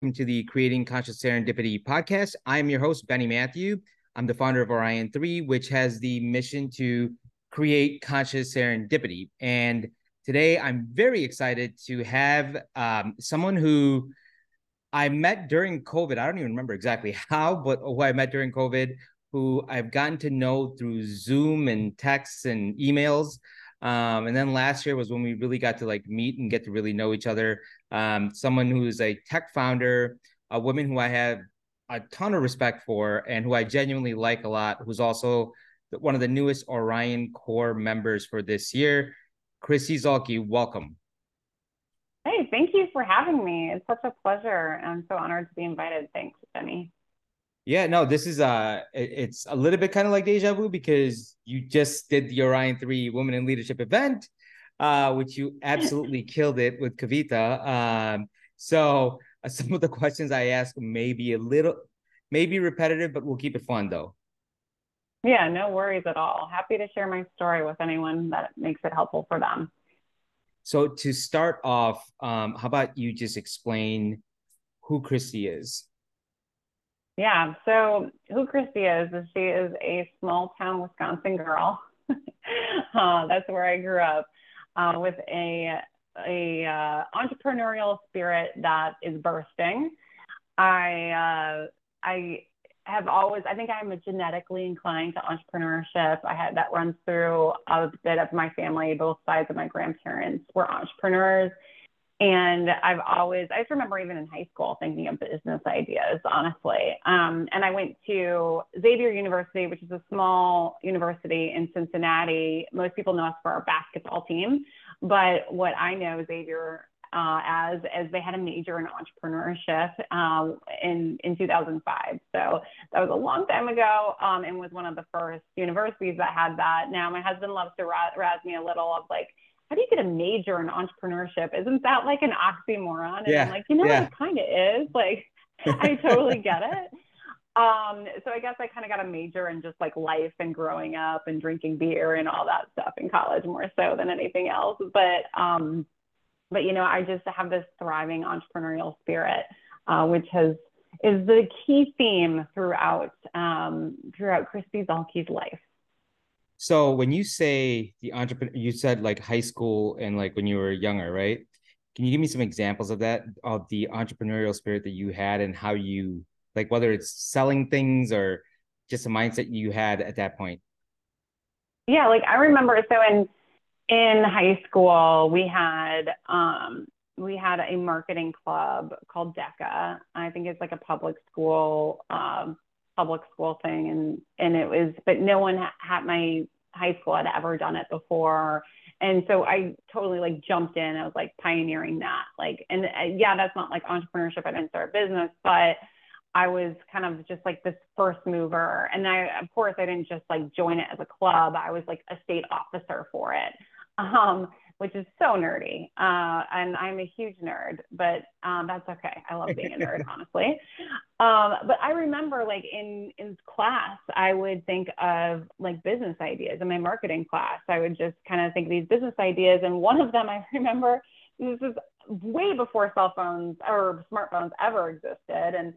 welcome to the Creating Conscious Serendipity podcast. I'm your host, Benny Matthew. I'm the founder of Orion 3, which has the mission to create conscious serendipity. And today I'm very excited to have um, someone who I met during COVID. I don't even remember exactly how, but who I met during COVID, who I've gotten to know through Zoom and texts and emails. Um, and then last year was when we really got to like meet and get to really know each other. Um, someone who's a tech founder, a woman who I have a ton of respect for and who I genuinely like a lot, who's also one of the newest OrionCore members for this year. Kristi Zuhlke, welcome. Hey, thank you for having me. It's such a pleasure. I'm so honored to be invited. Thanks, Benny. Yeah, no, this is uh it's a little bit kind of like deja vu because you just did the Orion 3 Women in Leadership event, uh, which you absolutely killed it with Kavita. Um, so uh, some of the questions I ask may be a little maybe repetitive, but we'll keep it fun though. Yeah, no worries at all. Happy to share my story with anyone that makes it helpful for them. So to start off, um, how about you just explain who Kristi is? Yeah. So who Kristi is is she is a small town Wisconsin girl. uh, that's where I grew up uh, with a a uh, entrepreneurial spirit that is bursting. I uh, I have always I think I'm genetically inclined to entrepreneurship. I had that runs through a bit of my family. Both sides of my grandparents were entrepreneurs and I've always, I just remember even in high school thinking of business ideas, honestly. Um, and I went to Xavier University, which is a small university in Cincinnati. Most people know us for our basketball team, but what I know Xavier uh, as as they had a major in entrepreneurship um, in in 2005. So that was a long time ago, um, and was one of the first universities that had that. Now my husband loves to razz me a little of like how do you get a major in entrepreneurship? Isn't that like an oxymoron? And yeah. I'm like, you know, yeah. it kind of is. Like, I totally get it. Um, so I guess I kind of got a major in just like life and growing up and drinking beer and all that stuff in college more so than anything else. But, um, but you know, I just have this thriving entrepreneurial spirit, uh, which has is the key theme throughout um, throughout Kristi Zuhlke's life. So when you say the entrepreneur, you said like high school and like when you were younger, right? Can you give me some examples of that, of the entrepreneurial spirit that you had and how you like whether it's selling things or just a mindset you had at that point? Yeah, like I remember so in in high school we had um we had a marketing club called DECA. I think it's like a public school um public school thing and and it was but no one at my high school had ever done it before. And so i totally like jumped in. I was like pioneering that. Like and uh, yeah that's not like entrepreneurship. I didn't start a business but i was kind of just like this first mover. And i of course i didn't just like join it as a club. I was like a state officer for it. Um which is so nerdy. Uh, and I'm a huge nerd, but um, that's okay. I love being a nerd, honestly. Um, but I remember like in, in class, I would think of like business ideas in my marketing class. I would just kind of think these business ideas. And one of them I remember, this is way before cell phones or smartphones ever existed. And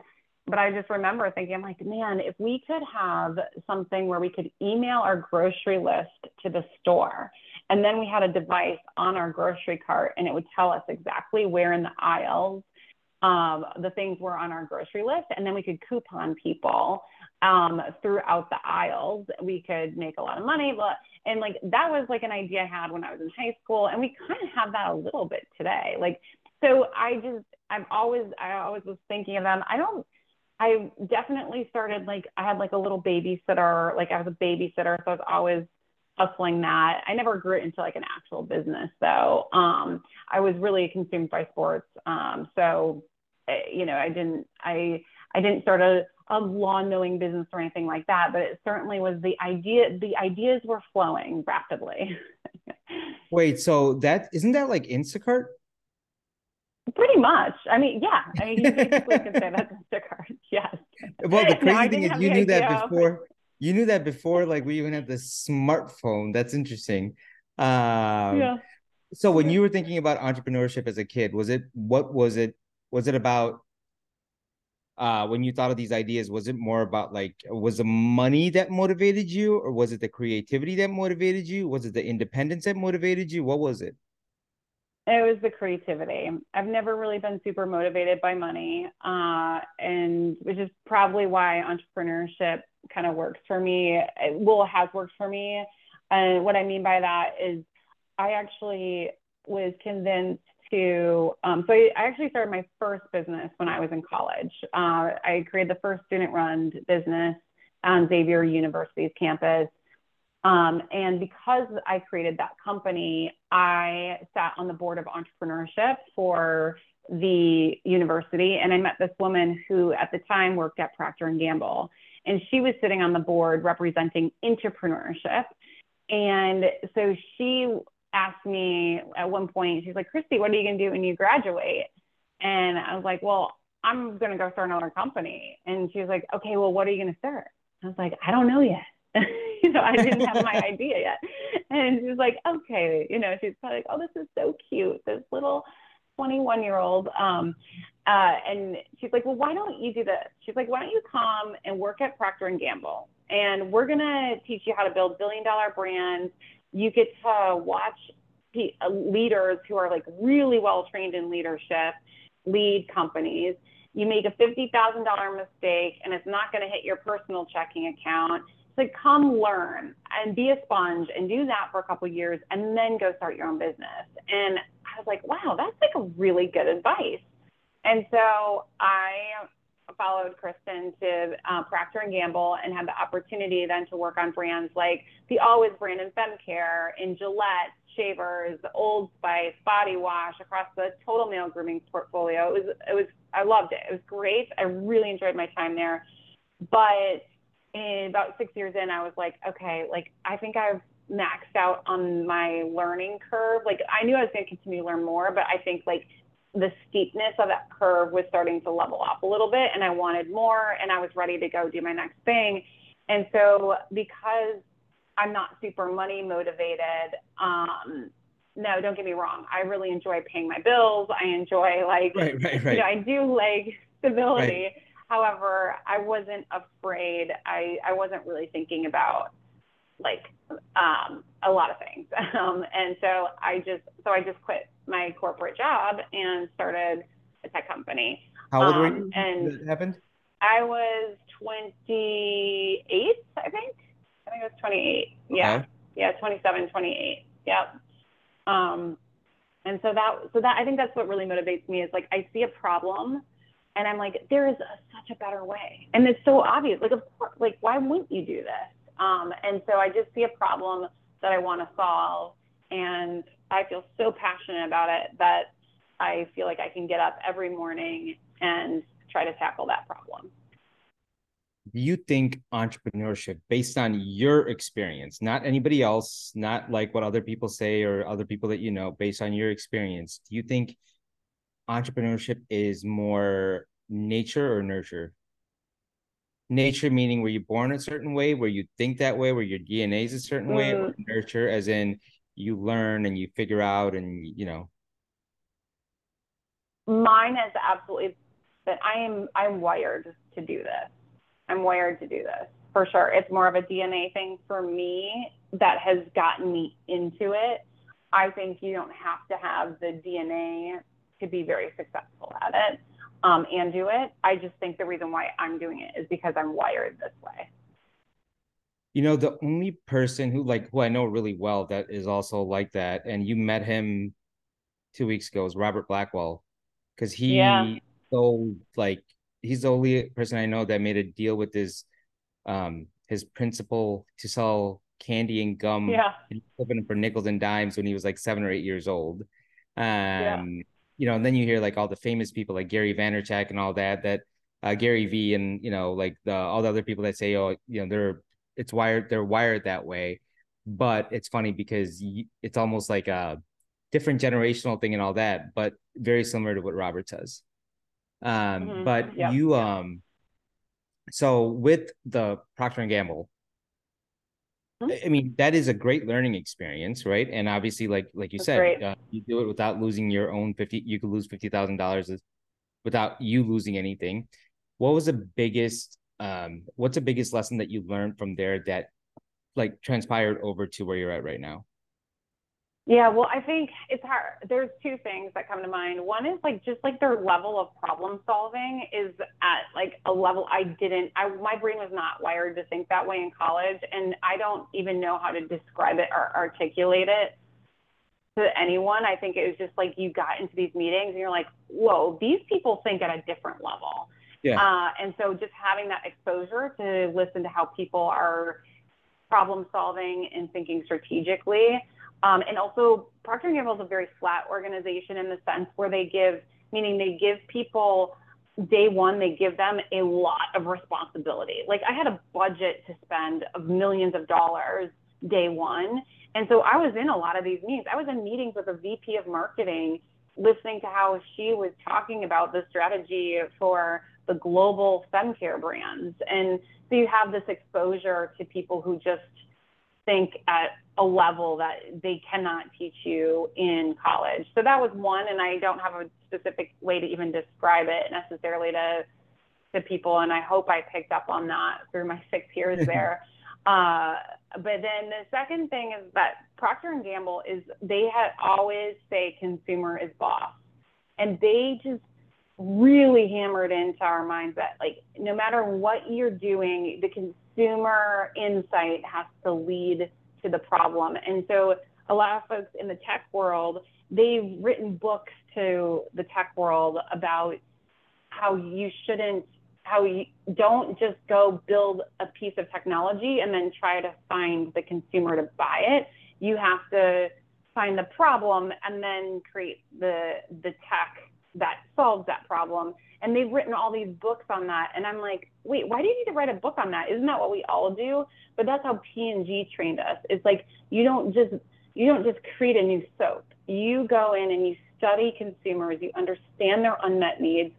but I just remember thinking, I'm like, man, if we could have something where we could email our grocery list to the store and then we had a device on our grocery cart and it would tell us exactly where in the aisles um, the things were on our grocery list. And then we could coupon people um, throughout the aisles. We could make a lot of money. But, and like that was like an idea I had when I was in high school. And we kind of have that a little bit today. Like, so I just, I've always, I always was thinking of them. I don't, I definitely started like, I had like a little babysitter, like I was a babysitter. So I was always hustling that. I never grew it into like an actual business though. Um, I was really consumed by sports. Um, so, eh, you know, I didn't, I, I didn't start a, a lawn mowing business or anything like that, but it certainly was the idea, the ideas were flowing rapidly. Wait, so that, isn't that like Instacart? Pretty much. I mean, yeah. I mean, you basically can say that's Instacart. Yes. Well, the crazy no, thing is, you knew that before you knew that before like we even had the smartphone that's interesting um yeah so when you were thinking about entrepreneurship as a kid was it what was it was it about uh, when you thought of these ideas, was it more about like was the money that motivated you, or was it the creativity that motivated you? Was it the independence that motivated you? What was it? It was the creativity. I've never really been super motivated by money, uh, and which is probably why entrepreneurship kind of works for me. It, well, has worked for me. And what I mean by that is, I actually was convinced to. Um, so I, I actually started my first business when I was in college. Uh, I created the first student-run business on Xavier University's campus um, and because I created that company, I sat on the board of entrepreneurship for the university, and I met this woman who, at the time, worked at Procter and Gamble, and she was sitting on the board representing entrepreneurship. And so she asked me at one point, she's like, "Kristi, what are you going to do when you graduate?" And I was like, "Well, I'm going to go start another company." And she was like, "Okay, well, what are you going to start?" I was like, "I don't know yet." you know, I didn't have my idea yet. And she was like, okay, you know, she's probably like, oh, this is so cute. This little 21 year old. Um, uh, and she's like, well, why don't you do this? She's like, why don't you come and work at Procter and Gamble? And we're going to teach you how to build billion dollar brands. You get to watch uh, leaders who are like really well trained in leadership lead companies. You make a $50,000 mistake and it's not going to hit your personal checking account to come learn and be a sponge and do that for a couple years and then go start your own business. And I was like, wow, that's like a really good advice. And so I followed Kristen to uh, Procter and Gamble and had the opportunity then to work on brands like the Always brand in Femcare, in Gillette, Shavers, Old Spice, Body Wash across the total male grooming portfolio. It was it was I loved it. It was great. I really enjoyed my time there. But and about six years in, I was like, okay, like I think I've maxed out on my learning curve. Like I knew I was going to continue to learn more, but I think like the steepness of that curve was starting to level off a little bit and I wanted more and I was ready to go do my next thing. And so because I'm not super money motivated, um, no, don't get me wrong. I really enjoy paying my bills. I enjoy like, right, right, right. you know, I do like stability. Right However, I wasn't afraid. I, I wasn't really thinking about like um, a lot of things. Um, and so I just so I just quit my corporate job and started a tech company. How old um, were you? And that happened? I was 28, I think. I think I was 28. Yeah. Okay. Yeah, 27, 28. Yep. Um, and so that so that I think that's what really motivates me is like I see a problem and I'm like, there is a, such a better way. And it's so obvious. Like, of course, like, why wouldn't you do this? Um, and so I just see a problem that I want to solve. And I feel so passionate about it that I feel like I can get up every morning and try to tackle that problem. Do you think entrepreneurship, based on your experience, not anybody else, not like what other people say or other people that you know, based on your experience, do you think entrepreneurship is more nature or nurture? Nature meaning were you born a certain way, where you think that way, where your DNA is a certain mm. way, or mm. nurture as in you learn and you figure out and you know. Mine is absolutely that I am I'm wired to do this. I'm wired to do this for sure. It's more of a DNA thing for me that has gotten me into it. I think you don't have to have the DNA to be very successful at it um, and do it. I just think the reason why I'm doing it is because I'm wired this way. You know, the only person who like who I know really well that is also like that, and you met him two weeks ago is Robert Blackwell, because he yeah. so like he's the only person I know that made a deal with his um his principal to sell candy and gum yeah. and flipping for nickels and dimes when he was like seven or eight years old. Um yeah you know, and then you hear like all the famous people like Gary Vaynerchuk and all that, that uh, Gary V and, you know, like the, all the other people that say, oh, you know, they're, it's wired, they're wired that way. But it's funny because it's almost like a different generational thing and all that, but very similar to what Robert says. Um, mm-hmm. but yep. you, um, so with the Procter and Gamble, I mean, that is a great learning experience, right? And obviously, like like you That's said, uh, you do it without losing your own fifty. You could lose fifty thousand dollars without you losing anything. what was the biggest um what's the biggest lesson that you learned from there that like transpired over to where you're at right now? Yeah, well, I think it's hard. There's two things that come to mind. One is like just like their level of problem solving is at like a level I didn't. I my brain was not wired to think that way in college, and I don't even know how to describe it or articulate it to anyone. I think it was just like you got into these meetings and you're like, whoa, these people think at a different level. Yeah. Uh, and so just having that exposure to listen to how people are problem solving and thinking strategically um, and also, Procter & Gamble is a very flat organization in the sense where they give, meaning they give people day one, they give them a lot of responsibility. Like I had a budget to spend of millions of dollars day one. And so I was in a lot of these meetings. I was in meetings with a VP of marketing, listening to how she was talking about the strategy for the global fem care brands. And so you have this exposure to people who just think at a level that they cannot teach you in college. So that was one, and I don't have a specific way to even describe it necessarily to to people, and I hope I picked up on that through my six years there. uh, but then the second thing is that Procter and Gamble is they had always say consumer is boss, and they just really hammered into our minds that like no matter what you're doing, the consumer insight has to lead to the problem. And so a lot of folks in the tech world, they've written books to the tech world about how you shouldn't how you don't just go build a piece of technology and then try to find the consumer to buy it. You have to find the problem and then create the the tech that solves that problem. And they've written all these books on that. And I'm like, wait, why do you need to write a book on that? Isn't that what we all do? But that's how P&G trained us. It's like you don't just you don't just create a new soap. You go in and you study consumers, you understand their unmet needs,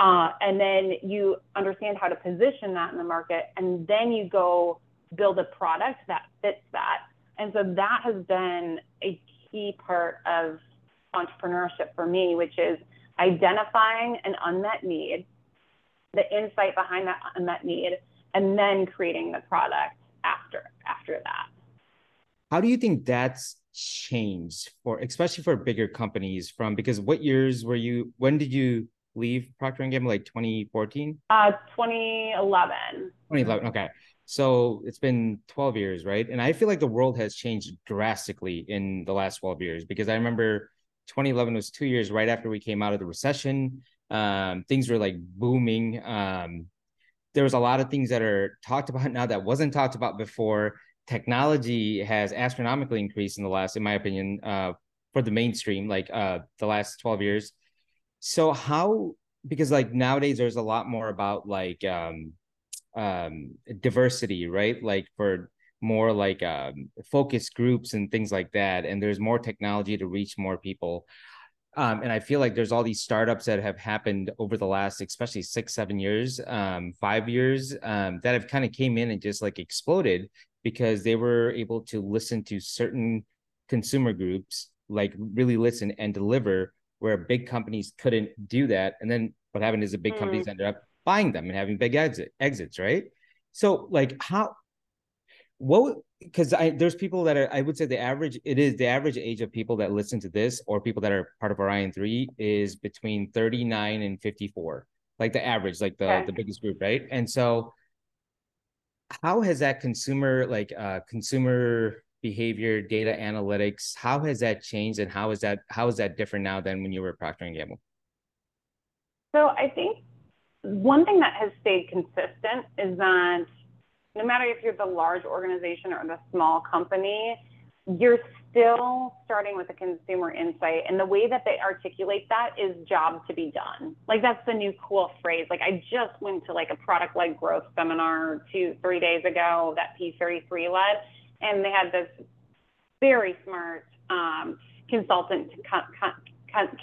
uh, and then you understand how to position that in the market, and then you go build a product that fits that. And so that has been a key part of entrepreneurship for me, which is identifying an unmet need, the insight behind that unmet need, and then creating the product after after that. How do you think that's changed for especially for bigger companies from because what years were you when did you leave Procter and Gamble like 2014? Uh 2011. 2011. Okay. So it's been 12 years, right? And I feel like the world has changed drastically in the last 12 years because I remember 2011 was two years right after we came out of the recession. Um, things were like booming. Um, there was a lot of things that are talked about now that wasn't talked about before. Technology has astronomically increased in the last, in my opinion, uh, for the mainstream, like uh, the last 12 years. So how, because like nowadays there's a lot more about like um, um, diversity, right? Like for more like um, focus groups and things like that and there's more technology to reach more people. Um, and i feel like there's all these startups that have happened over the last especially six seven years um, five years um, that have kind of came in and just like exploded because they were able to listen to certain consumer groups like really listen and deliver where big companies couldn't do that. And then what happened is the big mm. companies ended up buying them and having big exit exits right? So like how what because I there's people that are I would say the average it is the average age of people that listen to this or people that are part of Orion three is between 39 and 54 like the average like the okay. the biggest group right and so how has that consumer like uh consumer behavior data analytics how has that changed and how is that how is that different now than when you were Procter and Gamble so I think one thing that has stayed consistent is that no matter if you're the large organization or the small company, you're still starting with a consumer insight. And the way that they articulate that is job to be done. Like that's the new cool phrase. Like I just went to like a product led growth seminar two, three days ago that P33 led, and they had this very smart um, consultant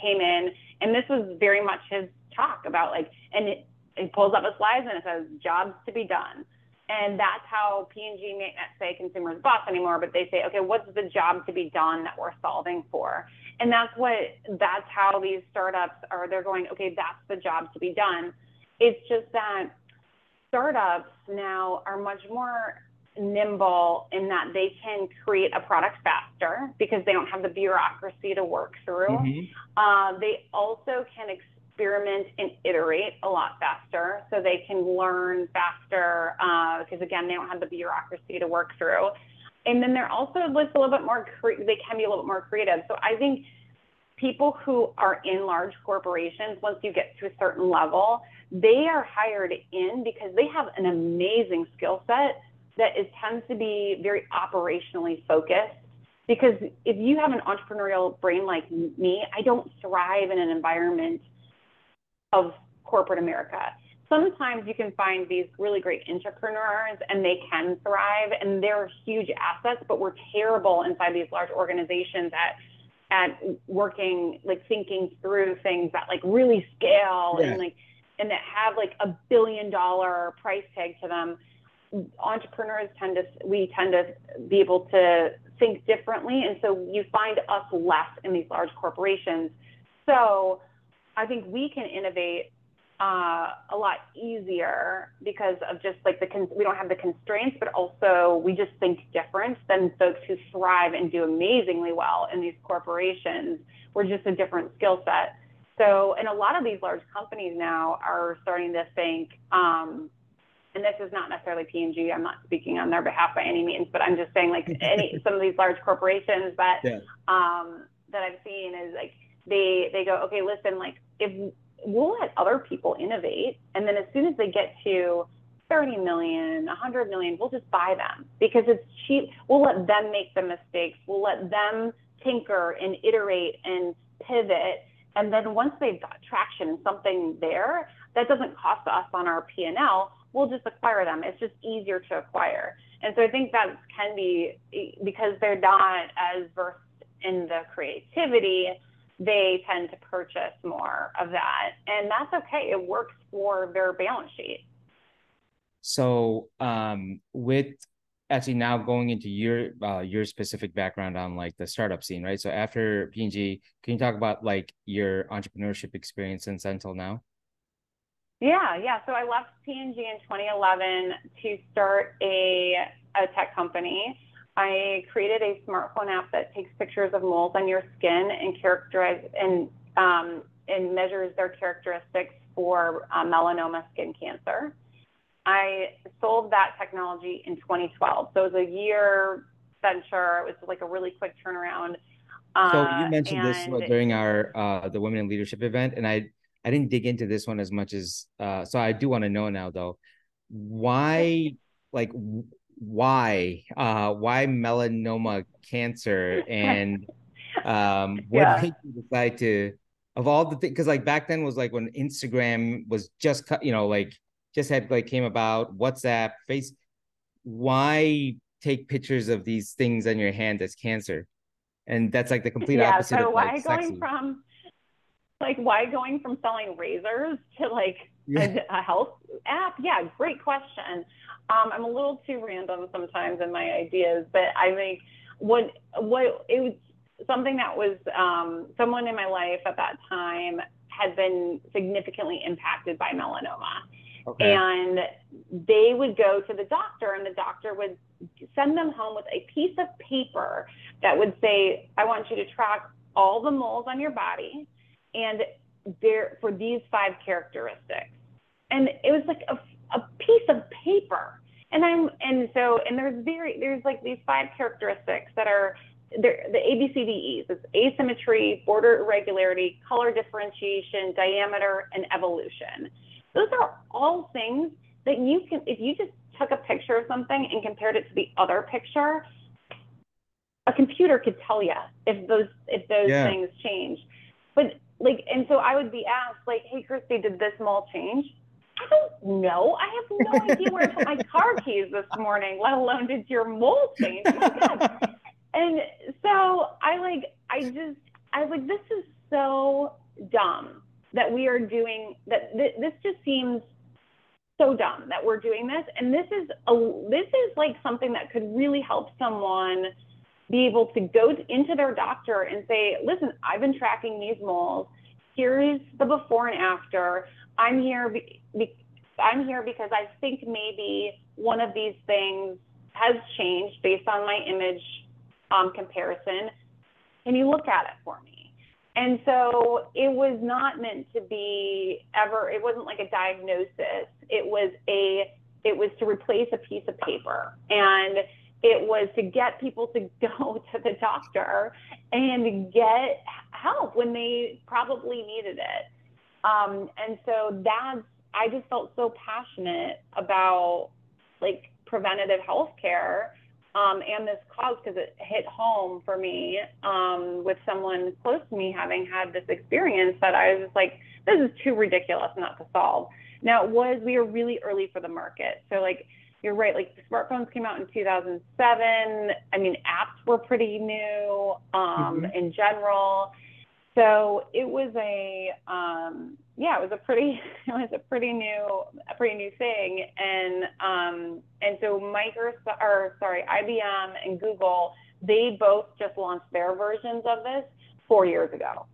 came in, and this was very much his talk about like, and it, he pulls up a slide and it says jobs to be done and that's how P&G may not say consumers boss anymore, but they say, okay, what's the job to be done that we're solving for? And that's what, that's how these startups are, they're going, okay, that's the job to be done. It's just that startups now are much more nimble in that they can create a product faster because they don't have the bureaucracy to work through. Mm-hmm. Uh, they also can experiment and iterate a lot faster so they can learn faster because, uh, again, they don't have the bureaucracy to work through. And then they're also just a little bit more, cre- they can be a little bit more creative. So I think people who are in large corporations, once you get to a certain level, they are hired in because they have an amazing skill set that is tends to be very operationally focused. Because if you have an entrepreneurial brain like me, I don't thrive in an environment of corporate America. Sometimes you can find these really great entrepreneurs and they can thrive and they're huge assets, but we're terrible inside these large organizations at at working like thinking through things that like really scale yeah. and like and that have like a billion dollar price tag to them entrepreneurs tend to we tend to be able to think differently and so you find us less in these large corporations so i think we can innovate uh, a lot easier because of just like the con- we don't have the constraints but also we just think different than folks who thrive and do amazingly well in these corporations we're just a different skill set so and a lot of these large companies now are starting to think um, and this is not necessarily P&G. I'm not speaking on their behalf by any means, but I'm just saying like any some of these large corporations that yeah. um, that I've seen is like they they go okay listen like if we'll let other people innovate and then as soon as they get to 30 million 100 million we'll just buy them because it's cheap we'll let them make the mistakes we'll let them tinker and iterate and pivot and then once they've got traction and something there that doesn't cost us on our P&L we'll just acquire them. It's just easier to acquire. And so I think that can be because they're not as versed in the creativity, they tend to purchase more of that. And that's okay. It works for their balance sheet. So um, with actually now going into your uh, your specific background on like the startup scene, right? So after P&G, can you talk about like your entrepreneurship experience since until now? Yeah, yeah. So I left P&G in 2011 to start a, a tech company. I created a smartphone app that takes pictures of moles on your skin and characterize and um, and measures their characteristics for uh, melanoma skin cancer. I sold that technology in 2012, so it was a year venture. It was like a really quick turnaround. Uh, so you mentioned this during our uh, the Women in Leadership event, and I I didn't dig into this one as much as uh, so I do want to know now though why like why uh why melanoma cancer and um what yeah. made you decide to of all the things because like back then was like when Instagram was just cut you know like just had like came about WhatsApp face why take pictures of these things on your hand as cancer and that's like the complete yeah, opposite so of, why like, going sexy. from like why going from selling razors to like yeah. a, a, health app? Yeah, great question. Um, I'm a little too random sometimes in my ideas, but I think what what it was something that was um, someone in my life at that time had been significantly impacted by melanoma. Okay. And they would go to the doctor, and the doctor would send them home with a piece of paper that would say, I want you to track all the moles on your body and there for these five characteristics. And it was like a, a piece of paper. And I'm and so and there's very there's like these five characteristics that are the ABCDEs. It's asymmetry, border irregularity, color differentiation, diameter, and evolution. Those are all things that you can if you just took a picture of something and compared it to the other picture, a computer could tell you if those if those yeah. things change. But like, and so I would be asked, like, hey, Kristi, did this mall change? I don't know. I have no idea where I put my car keys this morning, let alone did your mole change. Oh and so I like, I just, I was like, this is so dumb that we are doing that. Th- this just seems so dumb that we're doing this. And this is a, this is like something that could really help someone be able to go into their doctor and say, listen, I've been tracking these moles. Here's the before and after. I'm here. Be, be, I'm here because I think maybe one of these things has changed based on my image um, comparison. Can you look at it for me? And so it was not meant to be ever. It wasn't like a diagnosis. It was a. It was to replace a piece of paper and it was to get people to go to the doctor and get help when they probably needed it. Um, and so that's, I just felt so passionate about like preventative health care um, and this cause because it hit home for me um, with someone close to me having had this experience that I was just like, this is too ridiculous not to solve. Now it was, we were really early for the market. So like, you're right. Like smartphones came out in 2007. I mean, apps were pretty new um, mm-hmm. in general. So it was a um, yeah, it was a pretty it was a pretty new a pretty new thing, and um, and so Microsoft or sorry IBM and Google they both just launched their versions of this four years ago.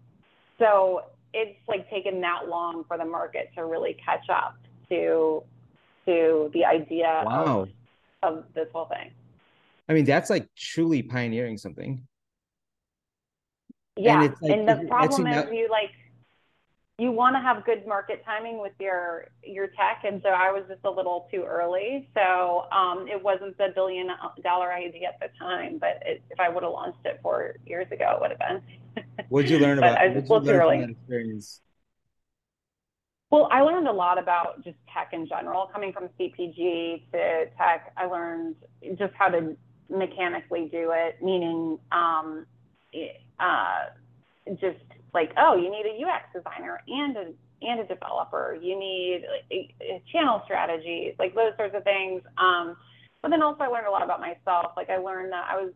So it's like taken that long for the market to really catch up to to the idea wow. of, of this whole thing. I mean, that's like truly pioneering something. Yeah, and, like, and the problem is you like you want to have good market timing with your your tech, and so I was just a little too early. So um, it wasn't the billion dollar idea at the time, but it, if I would have launched it four years ago, it would have been. what did you learn about? I was a little too early. experience? Well, I learned a lot about just tech in general. Coming from CPG to tech, I learned just how to mechanically do it, meaning um, uh, just like, oh, you need a UX designer and a and a developer. You need a, a channel strategy, like those sorts of things. Um, but then also, I learned a lot about myself. Like I learned that I was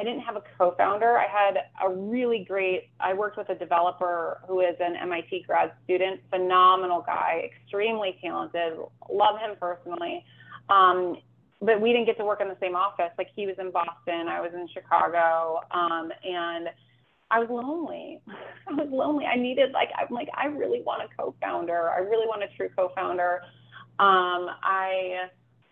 I didn't have a co-founder. I had a really great. I worked with a developer who is an MIT grad student, phenomenal guy, extremely talented. Love him personally. Um, but we didn't get to work in the same office. Like he was in Boston, I was in Chicago, um, and I was lonely. I was lonely. I needed like I'm like I really want a co-founder. I really want a true co-founder. Um, I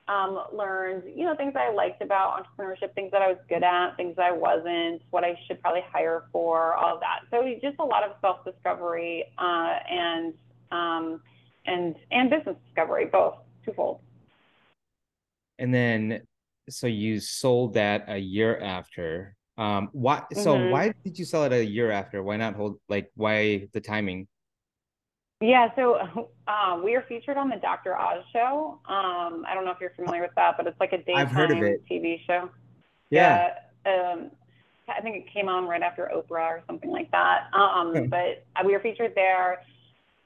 um, learned, you know, things I liked about entrepreneurship, things that I was good at, things I wasn't, what I should probably hire for, all of that. So just a lot of self-discovery uh, and um, and and business discovery, both twofold. And then, so you sold that a year after. Um, why? So mm-hmm. why did you sell it a year after? Why not hold? Like, why the timing? Yeah, so um, we are featured on the Dr. Oz show. Um, I don't know if you're familiar with that, but it's like a daytime TV show. Yeah. yeah um, I think it came on right after Oprah or something like that. Um, okay. But we were featured there.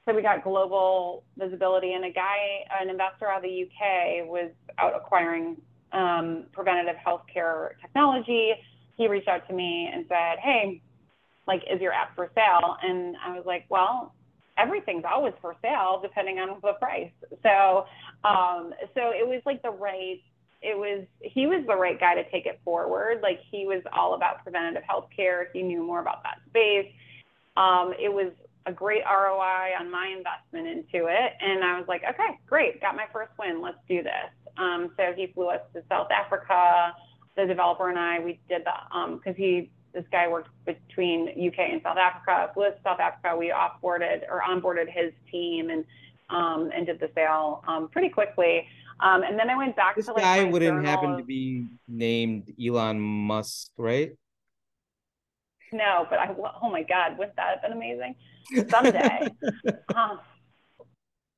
So we got global visibility, and a guy, an investor out of the UK, was out acquiring um, preventative healthcare technology. He reached out to me and said, "Hey, like, is your app for sale?" And I was like, "Well, everything's always for sale depending on the price. So, um, so it was like the right, it was, he was the right guy to take it forward. Like he was all about preventative health care. He knew more about that space. Um, it was a great ROI on my investment into it. And I was like, okay, great. Got my first win. Let's do this. Um, so he flew us to South Africa. The developer and I, we did that because um, he this guy worked between UK and South Africa. Flew to South Africa. We offboarded or onboarded his team and um, and did the sale um, pretty quickly. Um, and then I went back this to like guy wouldn't happen to be named Elon Musk, right? No, but I oh my God, wouldn't that have been amazing? Someday. um,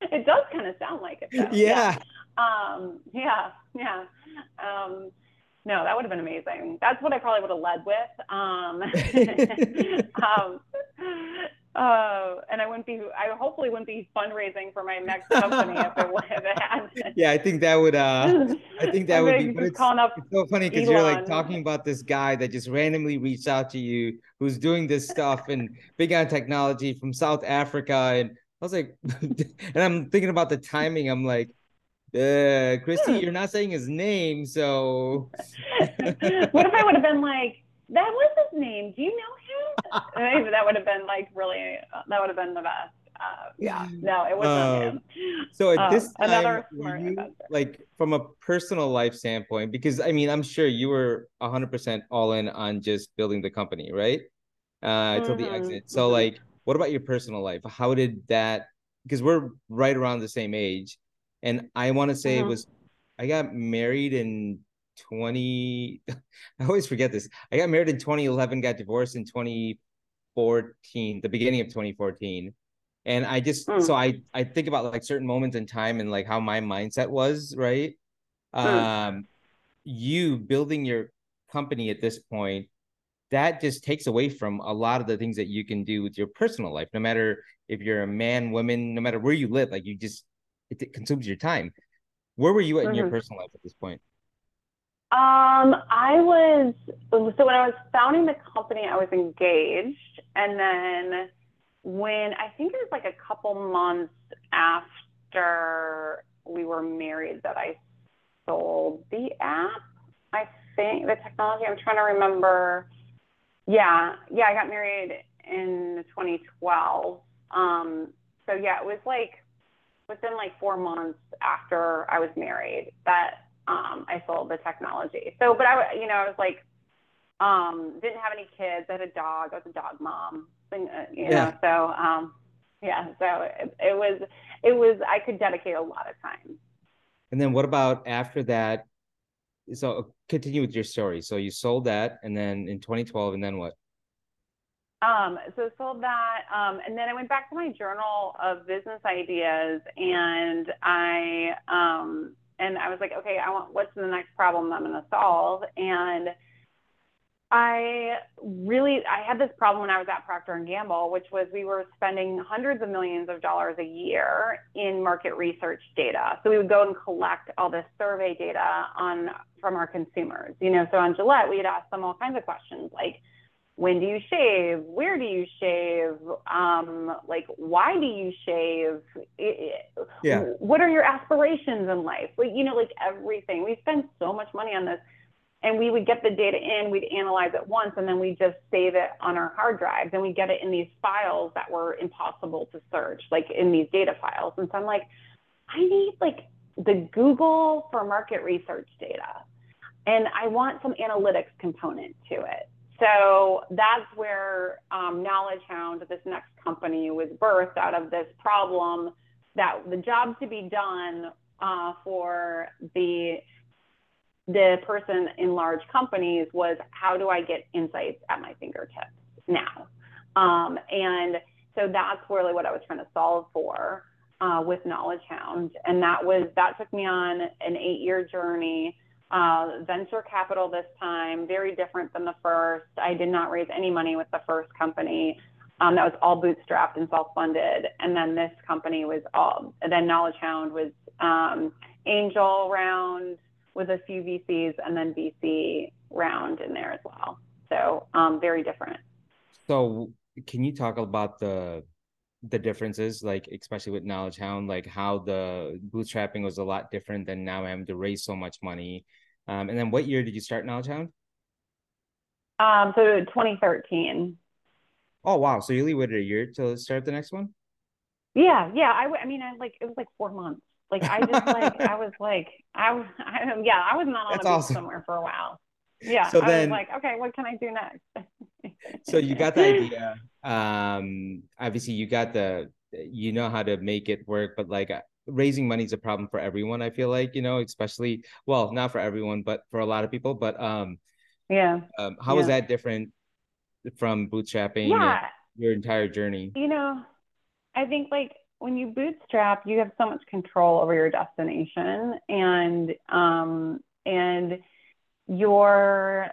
it does kind of sound like it though. Yeah. Yeah. Um, yeah. Yeah. Um, no, that would have been amazing. That's what I probably would have led with. Um, um, uh, and I wouldn't be, I hopefully wouldn't be fundraising for my next company if it, if it had. Yeah, I think that would, uh, I think that would be, but it's, it's so funny because you're like talking about this guy that just randomly reached out to you who's doing this stuff and big on technology from South Africa. And I was like, and I'm thinking about the timing. I'm like, uh, Kristi, you're not saying his name, so. what if I would have been like, that was his name? Do you know him? That would have been like really, that would have been the best. uh, yeah, no, it wasn't um, him. So at um, this time, another you, like from a personal life standpoint, because I mean, I'm sure you were 100% all in on just building the company, right? Uh, until mm-hmm, the exit. So, mm-hmm. like, what about your personal life? How did that? Because we're right around the same age, and I want to say mm-hmm. it was I got married in 20 I always forget this. I got married in 2011, got divorced in 2014, the beginning of 2014. And I just mm. so I I think about like certain moments in time and like how my mindset was, right? Mm. Um you building your company at this point that just takes away from a lot of the things that you can do with your personal life no matter if you're a man woman no matter where you live like you just it, consumes your time where were you at mm-hmm. in your mm-hmm. personal life at this point um, I was so when I was founding the company, I was engaged, and then when I think it was like a couple months after we were married that I sold the app. I think the technology. I'm trying to remember. Yeah, yeah, I got married in 2012. Um, so yeah, it was like within like four months after I was married that um, I sold the technology. So, but I, you know, I was like, um, didn't have any kids. I had a dog. I was a dog mom. Uh, you yeah. know, so um, yeah. So it, it was, it was. I could dedicate a lot of time. And then what about after that? So continue with your story. So you sold that, and then in 2012, and then what? Um, so sold that, um, and then I went back to my journal of business ideas, and I um, and I was like, okay, I want what's the next problem I'm going to solve, and I really I had this problem when I was at Procter and Gamble, which was we were spending hundreds of millions of dollars a year in market research data. So we would go and collect all this survey data on from our consumers. You know, so on Gillette, we'd ask them all kinds of questions like when do you shave? Where do you shave? Um, like, why do you shave? Yeah. What are your aspirations in life? Like, you know, like everything. We spend so much money on this. And we would get the data in, we'd analyze it once, and then we just save it on our hard drives. And we get it in these files that were impossible to search, like in these data files. And so I'm like, I need like the Google for market research data. And I want some analytics component to it. So that's where um, Knowledge Hound, this next company, was birthed out of this problem that the job to be done uh, for the the person in large companies was how do I get insights at my fingertips now? Um, and so that's really what I was trying to solve for uh, with Knowledge Hound, and that was that took me on an eight year journey uh, venture capital this time, very different than the first. I did not raise any money with the first company. Um, that was all bootstrapped and self-funded. And then this company was all, then Knowledge Hound was um, angel round with a few VCs and then VC round in there as well. So um, very different. So can you talk about the the differences, like especially with Knowledge Hound, like how the bootstrapping was a lot different than now having to raise so much money. Um, and then what year did you start Knowledge Hound? Um, so 2013. Oh wow! So you only waited a year to start the next one? Yeah, yeah. I, I mean, I like it was like four months. Like I just like I was like I, I yeah I was not on That's a awesome. somewhere for a while. Yeah. So I then, was like, okay, what can I do next? so you got the idea. Um, obviously you got the, you know how to make it work, but like uh, raising money is a problem for everyone. I feel like, you know, especially, well, not for everyone, but for a lot of people, but, um, yeah. Um, how yeah. is that different from bootstrapping yeah. your entire journey? You know, I think like when you bootstrap, you have so much control over your destination and, um, and your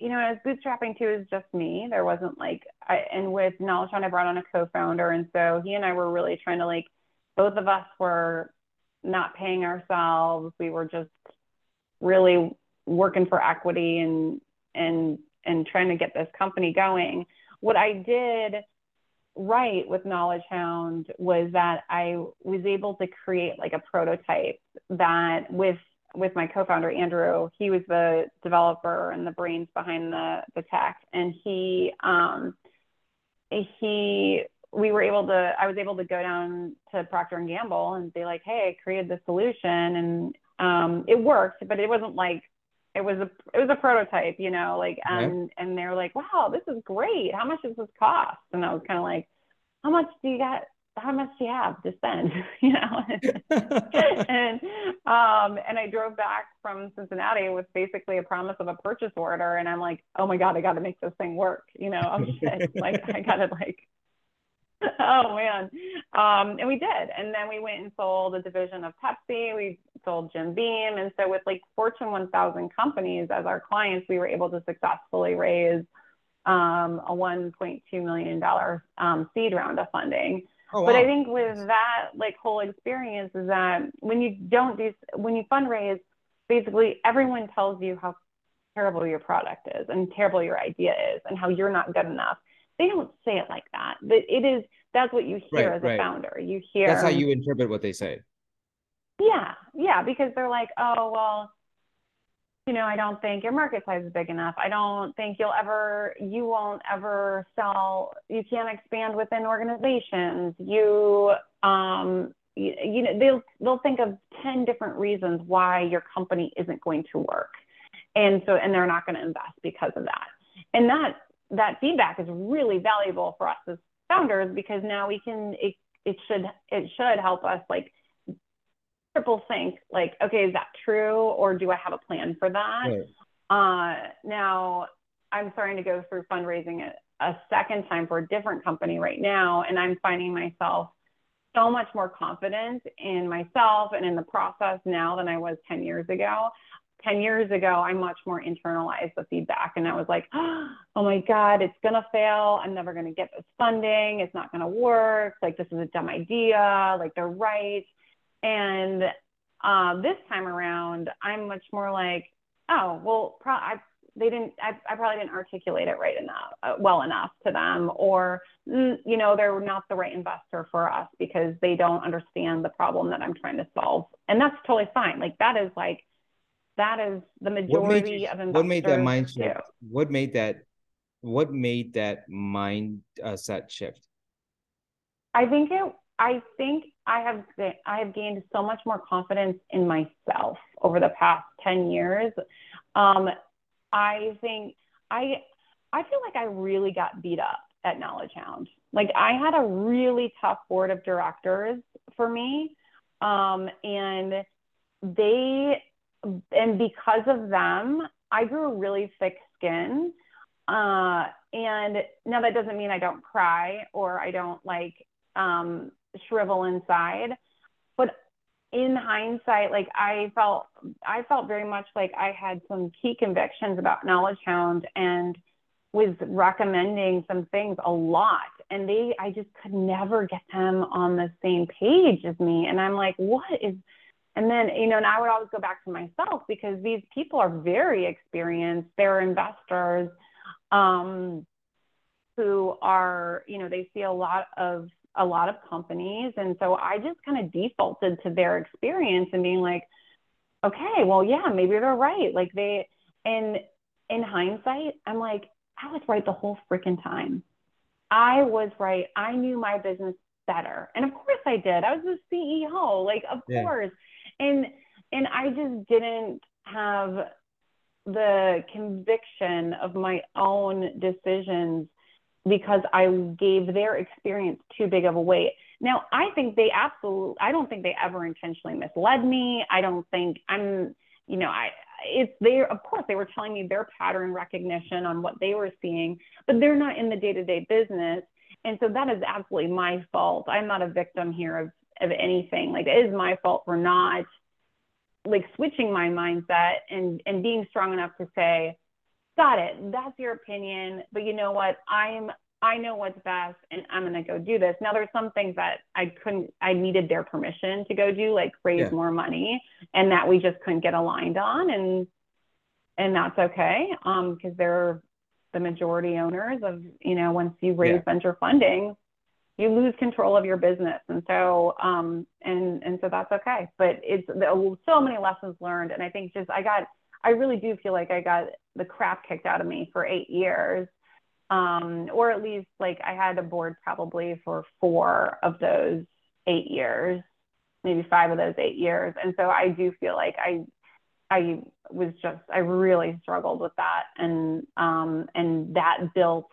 you know, as bootstrapping too is just me. There wasn't like, I, and with Knowledge Hound, I brought on a co-founder, and so he and I were really trying to like, both of us were not paying ourselves. We were just really working for equity and and and trying to get this company going. What I did right with Knowledge Hound was that I was able to create like a prototype that with with my co-founder Andrew. He was the developer and the brains behind the the tech, and he um, he we were able to I was able to go down to Procter and Gamble and be like, hey, I created this solution and um, it worked, but it wasn't like it was a it was a prototype, you know, like and and they're like, wow, this is great. How much does this cost? And I was kind of like, how much do you got? How much do you have to spend? you know, and um and I drove back from Cincinnati with basically a promise of a purchase order, and I'm like, oh my god, I got to make this thing work. You know, I'm shit. like I got to like oh man. Um, and we did. And then we went and sold a division of Pepsi. We sold Jim Beam. And so with like Fortune 1000 companies as our clients, we were able to successfully raise um, a $1.2 million um, seed round of funding. Oh, wow. But I think with that like whole experience is that when you don't do, when you fundraise, basically everyone tells you how terrible your product is and terrible your idea is and how you're not good enough they don't say it like that. But it is that's what you hear right, as a right. founder. You hear that's how you interpret what they say. Yeah, yeah, because they're like, oh well, you know, I don't think your market size is big enough. I don't think you'll ever, you won't ever sell. You can't expand within organizations. You, um, you, you know, they'll they'll think of ten different reasons why your company isn't going to work, and so and they're not going to invest because of that. And that that feedback is really valuable for us as founders because now we can it, it should it should help us like triple think like okay is that true or do i have a plan for that right. uh, now i'm starting to go through fundraising a, a second time for a different company right now and i'm finding myself so much more confident in myself and in the process now than i was 10 years ago 10 years ago, I much more internalized the feedback and I was like, oh my God, it's going to fail. I'm never going to get this funding. It's not going to work. Like, this is a dumb idea. Like, they're right. And uh, this time around, I'm much more like, oh, well, pro- I, they didn't, I, I, probably didn't articulate it right enough, uh, well enough to them, or, mm, you know, they're not the right investor for us because they don't understand the problem that I'm trying to solve. And that's totally fine. Like, that is like, that is the majority you, of investors. What made that mind shift? Do. What made that? What made that mind uh, set shift? I think it. I think I have I have gained so much more confidence in myself over the past ten years. Um, I think I I feel like I really got beat up at Knowledge Hound. Like I had a really tough board of directors for me, um, and they and because of them, I grew a really thick skin. Uh, and now that doesn't mean I don't cry or I don't like um, shrivel inside, but in hindsight, like I felt, I felt very much like I had some key convictions about Knowledge Hound and was recommending some things a lot. And they, I just could never get them on the same page as me. And I'm like, what is, and then, you know, and I would always go back to myself because these people are very experienced. They're investors um, who are, you know, they see a lot of a lot of companies. And so I just kind of defaulted to their experience and being like, okay, well, yeah, maybe they're right. Like they, and in hindsight, I'm like, I was right the whole freaking time. I was right. I knew my business better. And of course I did. I was the CEO. Like, of yeah. course and and I just didn't have the conviction of my own decisions because I gave their experience too big of a weight. Now, I think they absolutely, I don't think they ever intentionally misled me. I don't think I'm, you know, I, it's there, of course, they were telling me their pattern recognition on what they were seeing, but they're not in the day to day business. And so that is absolutely my fault. I'm not a victim here of of anything. Like it is my fault for not like switching my mindset and and being strong enough to say, got it, that's your opinion, but you know what? I'm I know what's best and I'm gonna go do this. Now there's some things that I couldn't I needed their permission to go do, like raise yeah. more money and that we just couldn't get aligned on and and that's okay. Um, because they're the majority owners of, you know, once you raise yeah. venture funding, you lose control of your business and so um and and so that's okay but it's so many lessons learned and i think just i got i really do feel like i got the crap kicked out of me for eight years Um, or at least like I had a board probably for four of those eight years, maybe five of those eight years. And so I do feel like I I was just I really struggled with that and um and that built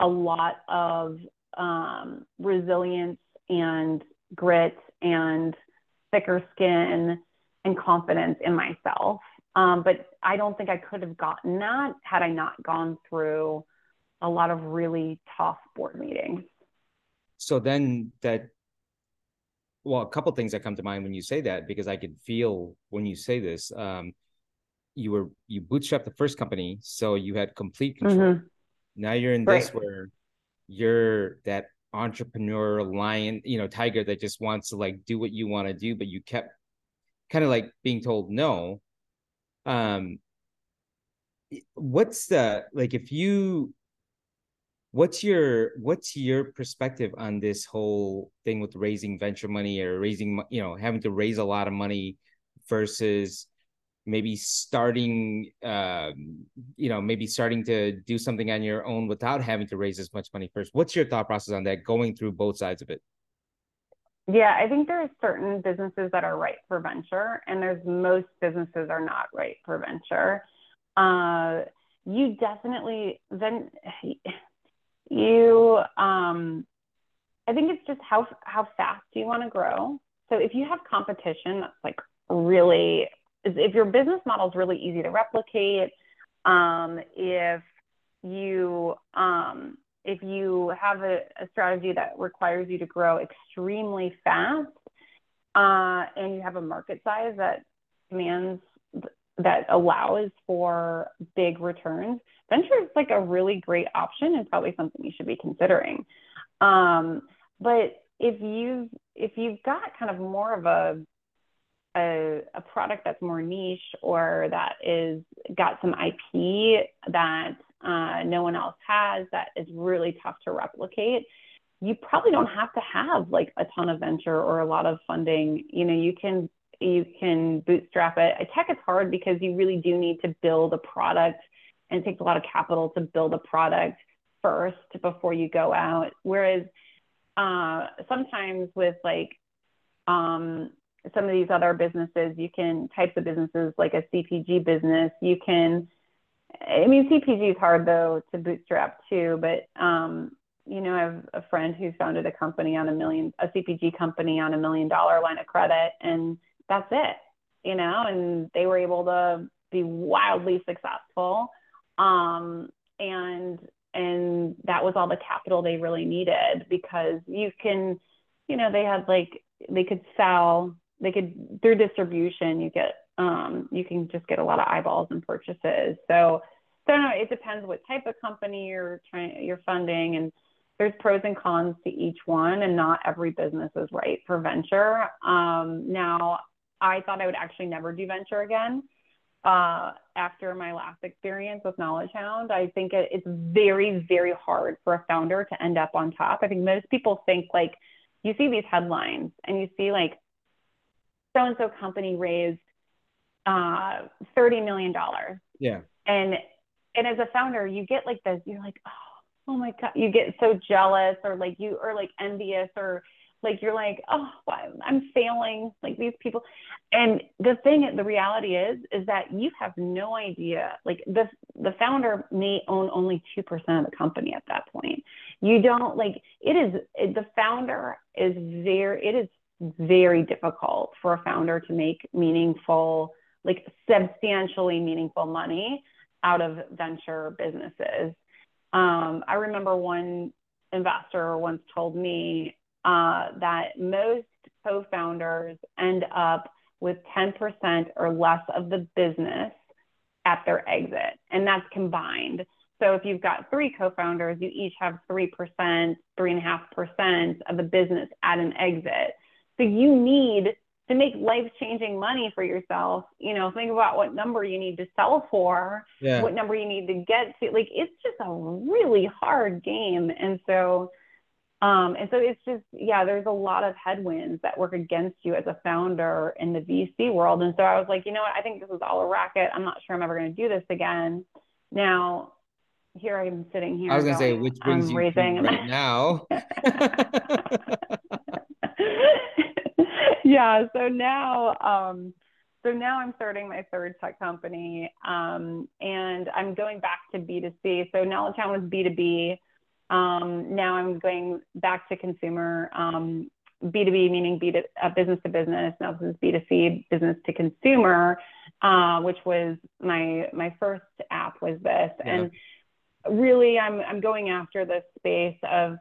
a lot of um resilience and grit and thicker skin and confidence in myself. Um, but I don't think I could have gotten that had I not gone through a lot of really tough board meetings. So then that, well, a couple things that come to mind when you say that, because I could feel when you say this, um, you were, you bootstrapped the first company. So you had complete control. Mm-hmm. Now you're in right. this where you're that entrepreneur lion, you know, tiger that just wants to like do what you want to do, but you kept kind of like being told no. Um, what's the like if you what's your what's your perspective on this whole thing with raising venture money or raising you know having to raise a lot of money versus maybe starting um, you know maybe starting to do something on your own without having to raise as much money first? What's your thought process on that going through both sides of it yeah i think there are certain businesses that are right for venture and there's most businesses are not right for venture. Uh, you definitely then you um, i think it's just how how fast do you want to grow. So if you have competition that's like really if your business model is really easy to replicate, um, if you um, if you have a, a, strategy that requires you to grow extremely fast, uh, and you have a market size that demands that allows for big returns, venture is like a really great option and probably something you should be considering. Um, but if you've if you've got kind of more of a a, a product that's more niche or that is got some IP that uh, no one else has that is really tough to replicate, you probably don't have to have like a ton of venture or a lot of funding. You know, you can you can bootstrap it. Tech it's hard because you really do need to build a product and it takes a lot of capital to build a product first before you go out. Whereas uh, sometimes with like um, some of these other businesses, you can types of businesses like a CPG business, you can. I mean, CPG is hard though to bootstrap too, but um, you know, I have a friend who founded a company on a million, a CPG company on a million dollar line of credit, and that's it, you know, and they were able to be wildly successful, um, and and that was all the capital they really needed because you can, you know, they had like they could sell they could through distribution you get um, you can just get a lot of eyeballs and purchases. So so no, it depends what type of company you're trying you're funding and there's pros and cons to each one and not every business is right for venture. Um, now I thought I would actually never do venture again. Uh, after my last experience with Knowledge Hound, I think it, it's very, very hard for a founder to end up on top. I think most people think like you see these headlines and you see like so and so company raised uh, $30 million. Yeah. And, and as a founder, you get like this, you're like, oh, oh my God, you get so jealous or like you, or like envious or like you're like, oh, I'm failing like these people. And the thing, the reality is, is that you have no idea. Like the the founder may own only two percent of the company at that point. You don't like it is the founder is very it is very difficult for a founder to make meaningful, like substantially meaningful money out of venture businesses. Um, I remember one investor once told me uh, that most co founders end up with 10% or less of the business at their exit, and that's combined. So if you've got three co-founders, you each have 3%, 3.5% of the business at an exit. So you need to make life changing money for yourself. You know, think about what number you need to sell for, yeah. what number you need to get to. Like it's just a really hard game. And so, um, and so it's just, yeah, there's a lot of headwinds that work against you as a founder in the VC world. And so I was like, you know what, I think this is all a racket. I'm not sure I'm ever going to do this again. Now, here I'm sitting here. I was gonna going, say, which brings I'm you raising right now. yeah. So now, um, so now I'm starting my third tech company, um, and I'm going back to B2C. So Knowledge Hound was B2B. Um, now I'm going back to consumer. Um, B2B meaning B to uh, business to business. Now this is B2C, business to consumer, uh, which was my my first app was this, yeah. and really I'm I'm going after this space of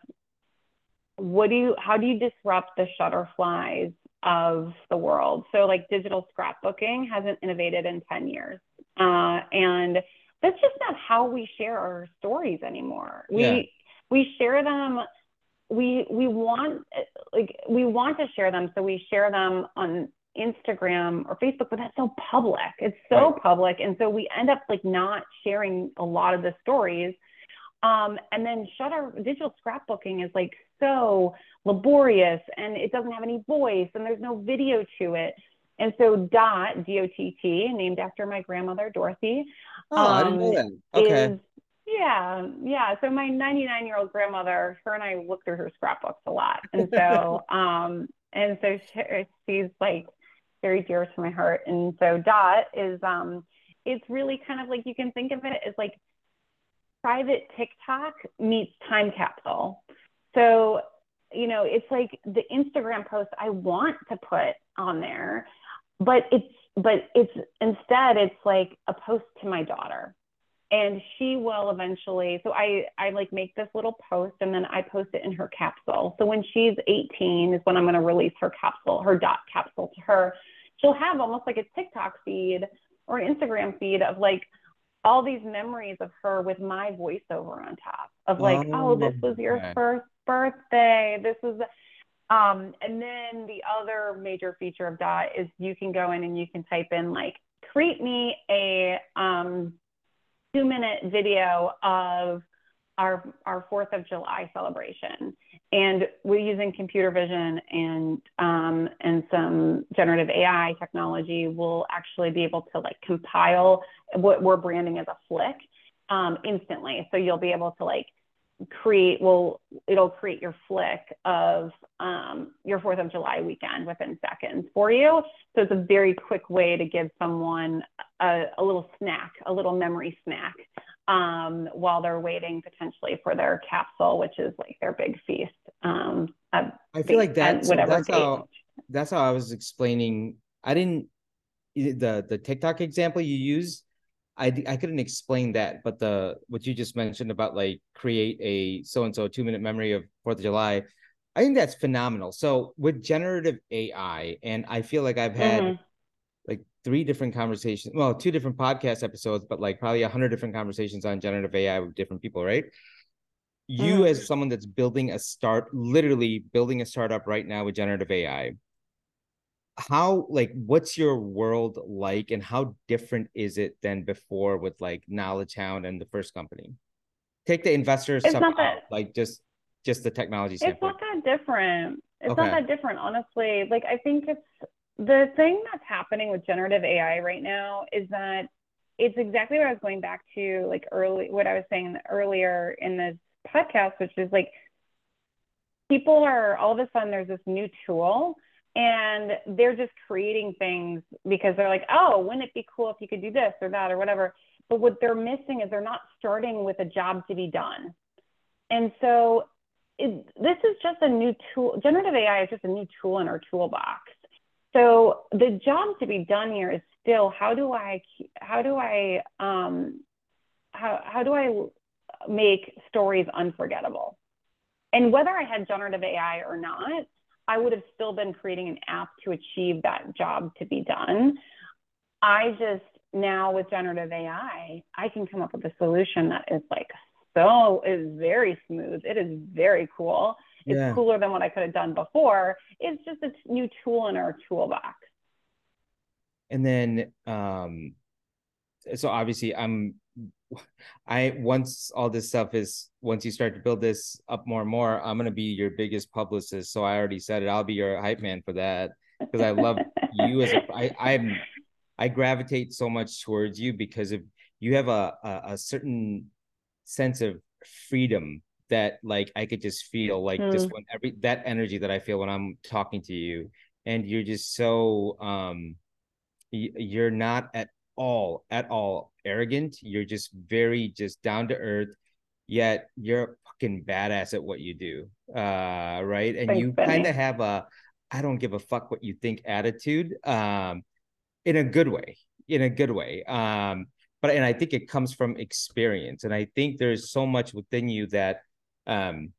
what do you how do you disrupt the Shutterflys of the world? So like digital scrapbooking hasn't innovated in 10 years. Uh, and that's just not how we share our stories anymore. We yeah. we share them we we want like we want to share them so we share them on Instagram or Facebook, but that's so public. It's so right. public. And so we end up like not sharing a lot of the stories. Um, and then Shutter digital scrapbooking is like so laborious and it doesn't have any voice and there's no video to it. And so Dott, D-O-T-T, named after my grandmother, Dorothy. Oh, um, I didn't know that. Okay. Is, yeah, yeah. So my 99 year old grandmother, her and I look through her scrapbooks a lot. And so, um, and so she, she's like very dear to my heart. And so Dott is, um, it's really kind of like you can think of it as like private TikTok meets time capsule. So, you know, it's like the Instagram post I want to put on there, but it's, but it's instead, it's like a post to my daughter. And she will eventually so i i like make this little post and then i post it in her capsule. So when she's 18 is when i'm going to release her capsule her Dott capsule to her. She'll have almost like a tiktok feed or instagram feed of like all these memories of her with my voiceover on top of like oh, oh this was your okay. first birthday this was um and then the other major feature of Dott is you can go in and you can type in like create me a um two minute video of our our Fourth of July celebration, and we're using computer vision and um, and some generative AI technology. We'll actually be able to like compile what we're branding as a flick um, instantly. So you'll be able to like create will it'll create your flick of um, your fourth of july weekend within seconds for you so it's a very quick way to give someone a, a little snack a little memory snack um, while they're waiting potentially for their capsule which is like their big feast um, i feel like that's whatever that's how, that's how i was explaining i didn't the the tiktok example you used I I couldn't explain that, but the what you just mentioned about like create a so and so two minute memory of Fourth of July, I think that's phenomenal. So with generative AI, and I feel like I've had mm-hmm. Three different conversations, well, two different podcast episodes, but like probably a hundred different conversations on generative AI with different people, right? You mm-hmm. as someone that's building a start, literally building a startup right now with generative AI, how like what's your world like and how different is it than before with like knowledge hound and the first company take the investors it's not that, out, like just just the technology it's not that different it's okay. not that different honestly like i think it's the thing that's happening with generative ai right now is that it's exactly what i was going back to like early what i was saying earlier in this podcast which is like people are all of a sudden there's this new tool and they're just creating things because they're like, oh, wouldn't it be cool if you could do this or that or whatever? But what they're missing is they're not starting with a job to be done. And so it, this is just a new tool. Generative AI is just a new tool in our toolbox. So the job to be done here is still how do I how do I um, how how do I make stories unforgettable? And whether I had generative AI or not, I would have still been creating an app to achieve that job to be done. I just now with generative AI, I can come up with a solution that is like so is very smooth. It is very cool. It's yeah. cooler than what I could have done before. It's just a new tool in our toolbox. And then um so obviously I'm I once all this stuff is once you start to build this up more and more, I'm gonna be your biggest publicist. So I already said it. I'll be your hype man for that because I love you as a I I'm I gravitate so much towards you because of you have a, a, a certain sense of freedom that like I could just feel like mm. just when every that energy that I feel when I'm talking to you. And you're just so um you're not at all at all arrogant. You're just very just down to earth yet you're a fucking badass at what you do uh right? And Thanks, you kind of have a i don't give a fuck what you think attitude um in a good way in a good way. Um but and i think it comes from experience. And i think there's so much within you that um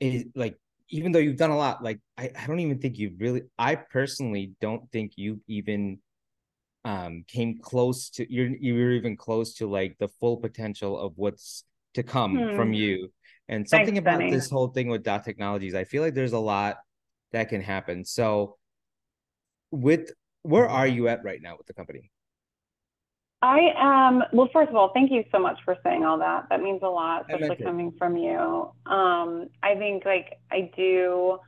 is like even though you've done a lot like i, I don't even think you really i personally don't think you even um came close to you're you're even close to like the full potential of what's to come hmm. from you and something Thanks, about Benny. this whole thing with Dott Technologies i feel like there's a lot that can happen so with where are you at right now with the company I am, well, first of all, thank you so much for saying all that. That means a lot, especially coming from you. Um, I think like I do,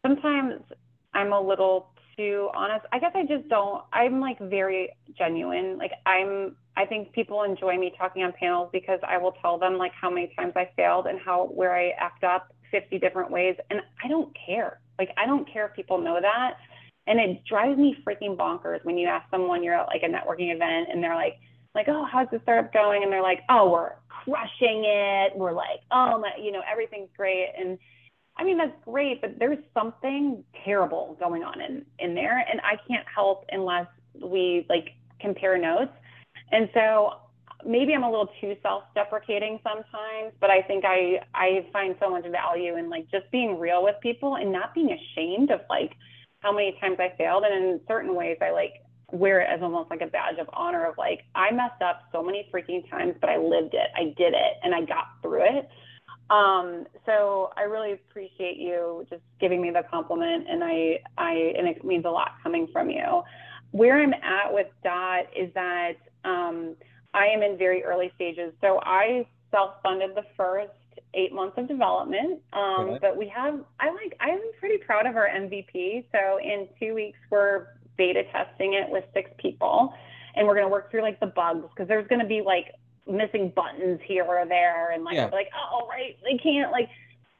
sometimes I'm a little too honest. I guess I just don't, I'm like very genuine. Like I'm, I think people enjoy me talking on panels because I will tell them like how many times I failed and how, where I act up 50 different ways. And I don't care. Like, I don't care if people know that. And it drives me freaking bonkers when you ask someone you're at like a networking event and they're like, like, oh, how's the startup going? And they're like, oh, we're crushing it. We're like, oh my, you know, everything's great. And I mean, that's great, but there's something terrible going on in, in there. And I can't help unless we like compare notes. And so maybe I'm a little too self-deprecating sometimes, but I think I I find so much value in like just being real with people and not being ashamed of like how many times I failed. And in certain ways, I like wear it as almost like a badge of honor of like, I messed up so many freaking times, but I lived it. I did it and I got through it. Um, so I really appreciate you just giving me the compliment and I, I, and it means a lot coming from you. Where I'm at with Dott is that, um, I am in very early stages. So I self-funded the first eight months of development. Um. But we have, I like, I'm pretty proud of our MVP. So in two weeks, we're beta testing it with six people, and we're going to work through like the bugs because there's going to be like missing buttons here or there, and like yeah. like oh right, they can't like.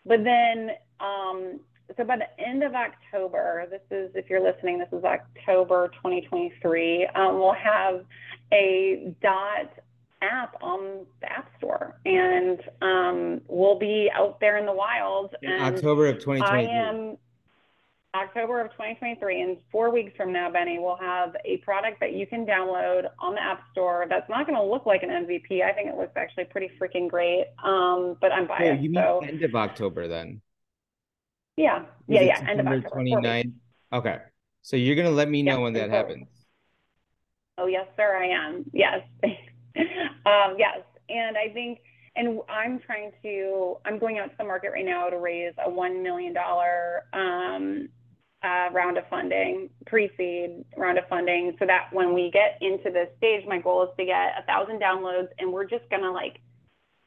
But then, um, so by the end of October, this is if you're listening, this is October 2023. Um, we'll have a Dott app on the App Store, and um, we'll be out there in the wild. In October of 2023. I am October of 2023. In four weeks from now, Benny, we'll have a product that you can download on the App Store. That's not going to look like an MVP. I think it looks actually pretty freaking great. Um, but I'm biased. Yeah, you mean so. end of October then? Yeah, yeah, yeah. End of October. 29. Okay, so you're going to let me know yeah, when that happens. Oh yes, sir. I am. Yes. um, yes. And I think, and I'm trying to, I'm going out to the market right now to raise a $1 million um, uh, round of funding, pre-seed round of funding, so that when we get into this stage, my goal is to get a thousand downloads, and we're just gonna like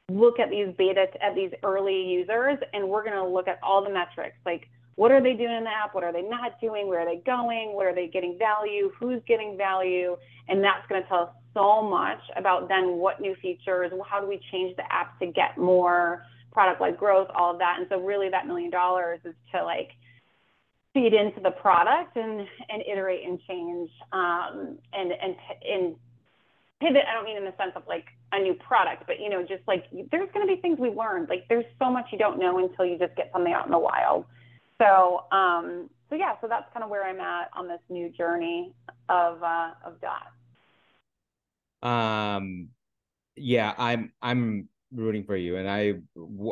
look at these beta at these early users, and we're gonna look at all the metrics, like what are they doing in the app, what are they not doing, where are they going, where are they getting value, who's getting value, and that's gonna tell us so much about then what new features, how do we change the app to get more product like growth, all of that. And so really that million dollars is to like feed into the product and, and iterate and change um, and, and, and pivot. I don't mean in the sense of like a new product, but you know, just like there's going to be things we learned. Like there's so much you don't know until you just get something out in the wild. So, um, so yeah, so that's kind of where I'm at on this new journey of, uh, of Dott. Um, yeah, I'm I'm rooting for you, and I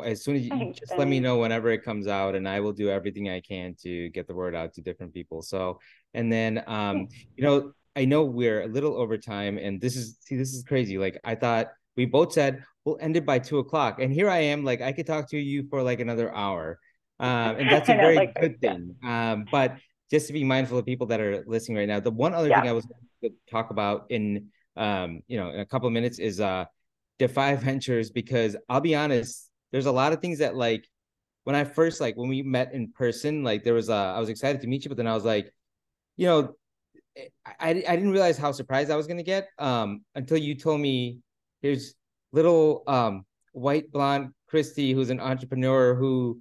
as soon as you Thanks, just let me know whenever it comes out, and I will do everything I can to get the word out to different people. So, and then um, you know, I know we're a little over time, and this is see, this is crazy. Like I thought we both said we'll end it by two o'clock, and here I am, like I could talk to you for like another hour, um, and that's a very like good thing. Um, but just to be mindful of people that are listening right now, the one other yeah. thing I was going to talk about in um, you know, in a couple of minutes is uh Defy Ventures because I'll be honest, there's a lot of things that like when I first like when we met in person, like there was uh I was excited to meet you, but then I was like, you know, I I didn't realize how surprised I was gonna get um until you told me here's little um white blonde Kristi, who's an entrepreneur who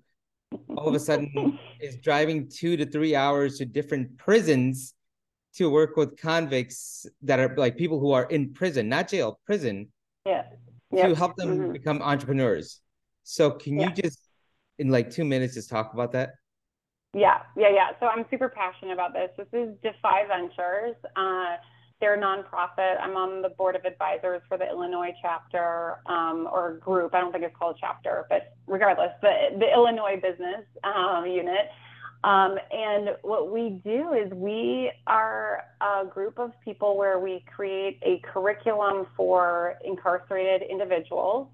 all of a sudden is driving two to three hours to different prisons to work with convicts that are like people who are in prison, not jail, prison. Yeah. Yep. To help them mm-hmm. become entrepreneurs. So can yeah. you just in like two minutes just talk about that? Yeah, yeah, yeah. So I'm super passionate about this. This is Defy Ventures. Uh, they're a nonprofit. I'm on the board of advisors for the Illinois chapter um, or group. I don't think it's called chapter, but regardless, the, the Illinois business um, unit. Um, and what we do is we are a group of people where we create a curriculum for incarcerated individuals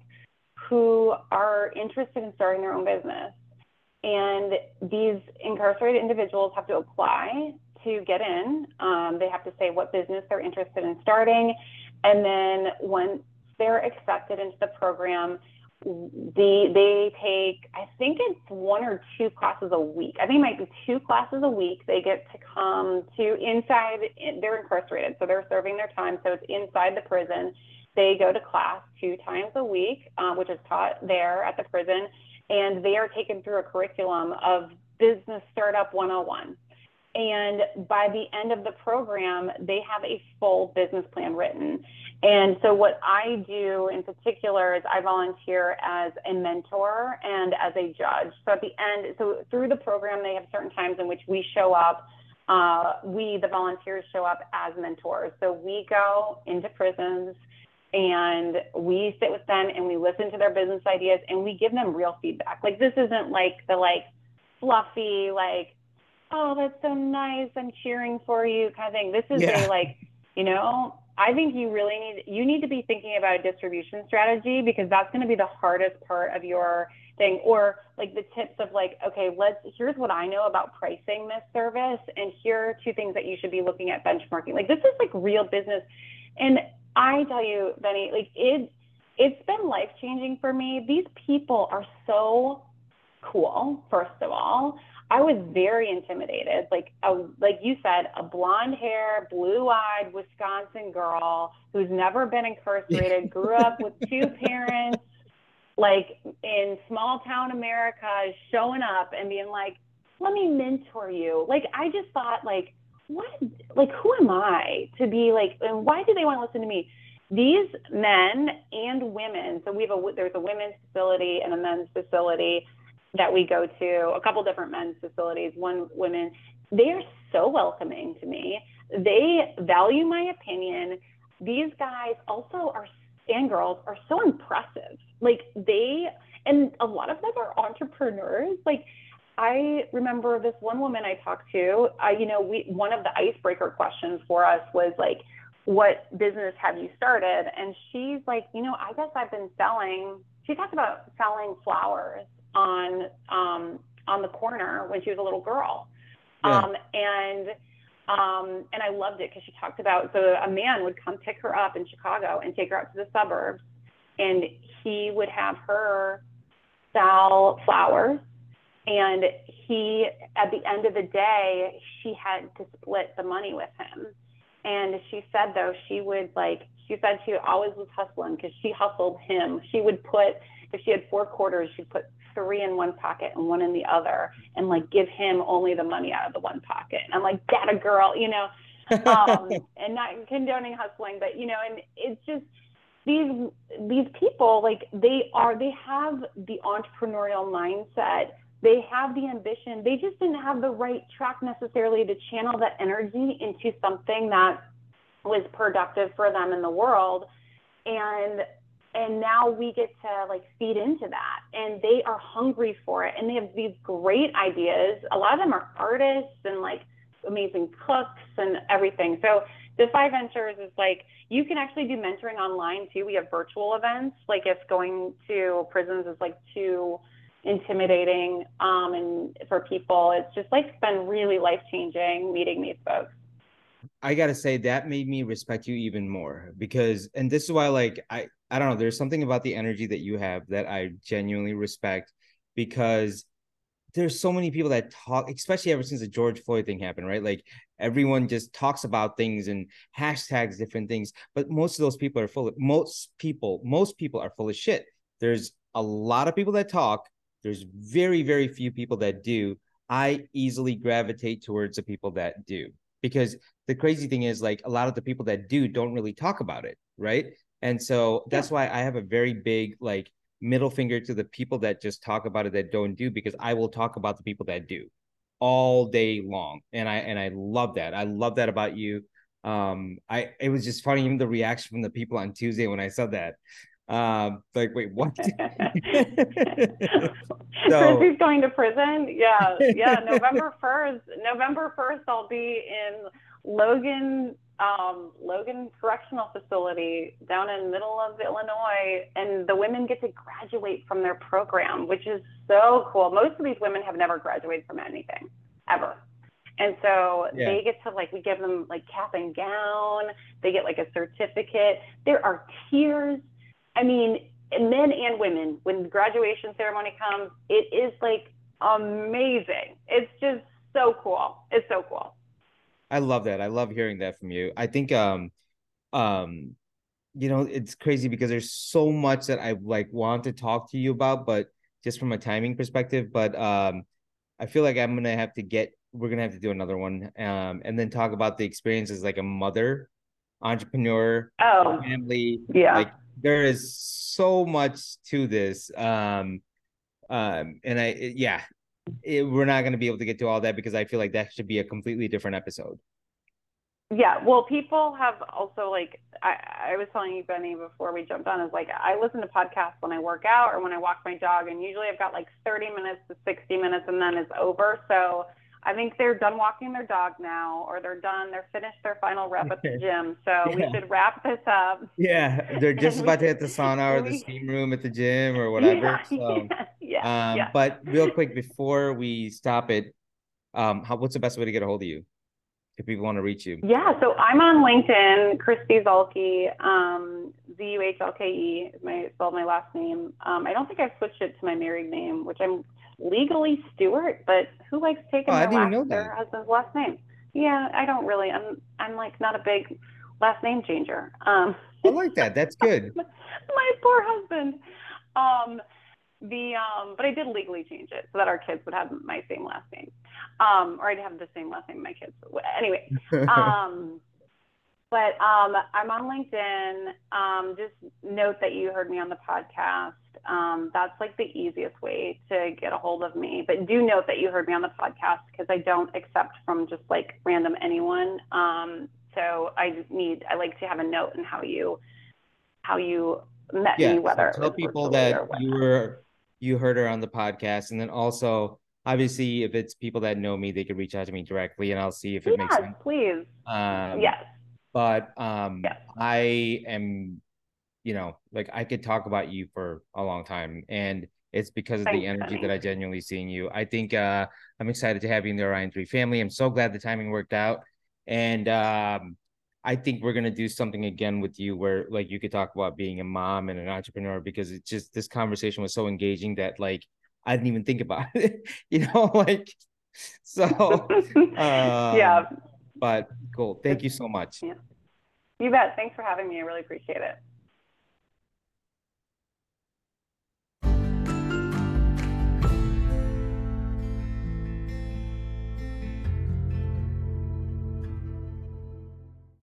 who are interested in starting their own business. And these incarcerated individuals have to apply to get in. Um, they have to say what business they're interested in starting. And then once they're accepted into the program, the, they take, I think it's one or two classes a week. I think it might be two classes a week. They get to come to inside, they're incarcerated, so they're serving their time. So it's inside the prison. They go to class two times a week, uh, which is taught there at the prison, and they are taken through a curriculum of Business Startup 101. And by the end of the program, they have a full business plan written. And so, what I do in particular is I volunteer as a mentor and as a judge. So, at the end, so through the program, they have certain times in which we show up. Uh, we, the volunteers, show up as mentors. So, we go into prisons and we sit with them and we listen to their business ideas and we give them real feedback. Like, this isn't like the like fluffy, like, oh, that's so nice. I'm cheering for you kind of thing. This is yeah. a like, you know, I think you really need you need to be thinking about a distribution strategy because that's going to be the hardest part of your thing. Or like the tips of like okay let's here's what I know about pricing this service and here are two things that you should be looking at benchmarking. Like this is like real business. And I tell you Benny like it it's been life changing for me. These people are so cool first of all I was very intimidated. Like a, like you said, a blonde hair, blue eyed Wisconsin girl who's never been incarcerated, grew up with two parents, like in small town America, showing up and being like, "Let me mentor you." Like I just thought, like, what? Like who am I to be like? And why do they want to listen to me? These men and women. So we have a there's a women's facility and a men's facility that we go to, a couple different men's facilities, one women, they are so welcoming to me. They value my opinion. These guys also are, and girls are so impressive. Like they, and a lot of them are entrepreneurs. Like I remember this one woman I talked to, uh, you know, we, one of the icebreaker questions for us was like, what business have you started? And she's like, you know, I guess I've been selling, she talked about selling flowers on um, on the corner when she was a little girl. Yeah. Um, and um, and I loved it because she talked about so a man would come pick her up in Chicago and take her out to the suburbs, and he would have her sell flowers. And he, at the end of the day, she had to split the money with him. And she said though she would like she said she always was hustling because she hustled him. She would put if she had four quarters, she'd put three in one pocket and one in the other and like give him only the money out of the one pocket. And I'm like, that a girl, you know, um, and not condoning hustling, but you know, and it's just these these people like they are they have the entrepreneurial mindset. They have the ambition. They just didn't have the right track necessarily to channel that energy into something that was productive for them in the world. And and now we get to like feed into that. And they are hungry for it. And they have these great ideas. A lot of them are artists and like amazing cooks and everything. So defy ventures is like you can actually do mentoring online too. We have virtual events. Like if going to prisons is like too intimidating um, and for people it's just like been really life changing meeting these folks. I gotta say that made me respect you even more because, and this is why, like, I I don't know, there's something about the energy that you have that I genuinely respect because there's so many people that talk, especially ever since the George Floyd thing happened, right? Like everyone just talks about things and hashtags different things, but most of those people are full of most people, most people are full of shit. there's a lot of people that talk. There's very, very few people that do. I easily gravitate towards the people that do because the crazy thing is like a lot of the people that do don't really talk about it, right? And so that's yeah. why I have a very big like middle finger to the people that just talk about it that don't do because I will talk about the people that do all day long. And I and I love that. I love that about you. Um I it was just funny even the reaction from the people on Tuesday when I said that. Um, like, wait, what? so, Chrissy's going to prison. Yeah, yeah. November first. November first, I'll be in Logan, um, Logan Correctional Facility down in middle of Illinois, and the women get to graduate from their program, which is so cool. Most of these women have never graduated from anything ever. And so yeah. they get to like, we give them like cap and gown. They get like a certificate. There are tears I mean, men and women, when the graduation ceremony comes, it is like amazing. It's just so cool. It's so cool. I love that. I love hearing that from you. I think um um you know, it's crazy because there's so much that I like want to talk to you about, but just from a timing perspective, but um I feel like I'm going to have to get we're going to have to do another one um and then talk about the experience as like a mother, entrepreneur, oh, family, yeah. like there is so much to this um um and i yeah it, we're not going to be able to get to all that because i feel like that should be a completely different episode. Yeah well people have also like i i was telling you benny before we jumped on is like i listen to podcasts when i work out or when i walk my dog and usually i've got like 30 minutes to 60 minutes and then it's over. So I think they're done walking their dog now, or they're done, they're finished their final rep at the gym. So yeah. we should wrap this up. Yeah, they're just about to hit the sauna or the steam room at the gym or whatever. Yeah, so, yeah, um, yeah. But real quick before we stop it, um, how what's the best way to get a hold of you if people want to reach you? Yeah, so I'm on LinkedIn, Kristi Zuhlke, um, Z U H L K E is my spelled my last name. Um, I don't think I've switched it to my married name, which I'm legally Stewart, but who likes taking oh, their, last, their husband's last name? Yeah, I don't really. I'm I'm like not a big last name changer. Um, I like that. That's good. my poor husband. Um, the um, but I did legally change it so that our kids would have my same last name, um, or I'd have the same last name my kids. Anyway, um, but um, I'm on LinkedIn. Um, just note that you heard me on the podcast. Um, that's like the easiest way to get a hold of me. But do note that you heard me on the podcast because I don't accept from just like random anyone. Um, so I just need I like to have a note in how you how you met yeah, me, whether so tell people that you were you heard her on the podcast, and then also obviously if it's people that know me, they could reach out to me directly, and I'll see if it yes, makes sense. Please. Um, yes. But um, yes. I am you know, like I could talk about you for a long time. And it's because of Thanks, the energy that I genuinely see in you. I think uh, I'm excited to have you in the Orion 3 family. I'm so glad the timing worked out. And um, I think we're gonna do something again with you where like you could talk about being a mom and an entrepreneur because it's just this conversation was so engaging that like I didn't even think about it, you know, like so uh, yeah. But cool. Thank you so much. Yeah. You bet. Thanks for having me. I really appreciate it.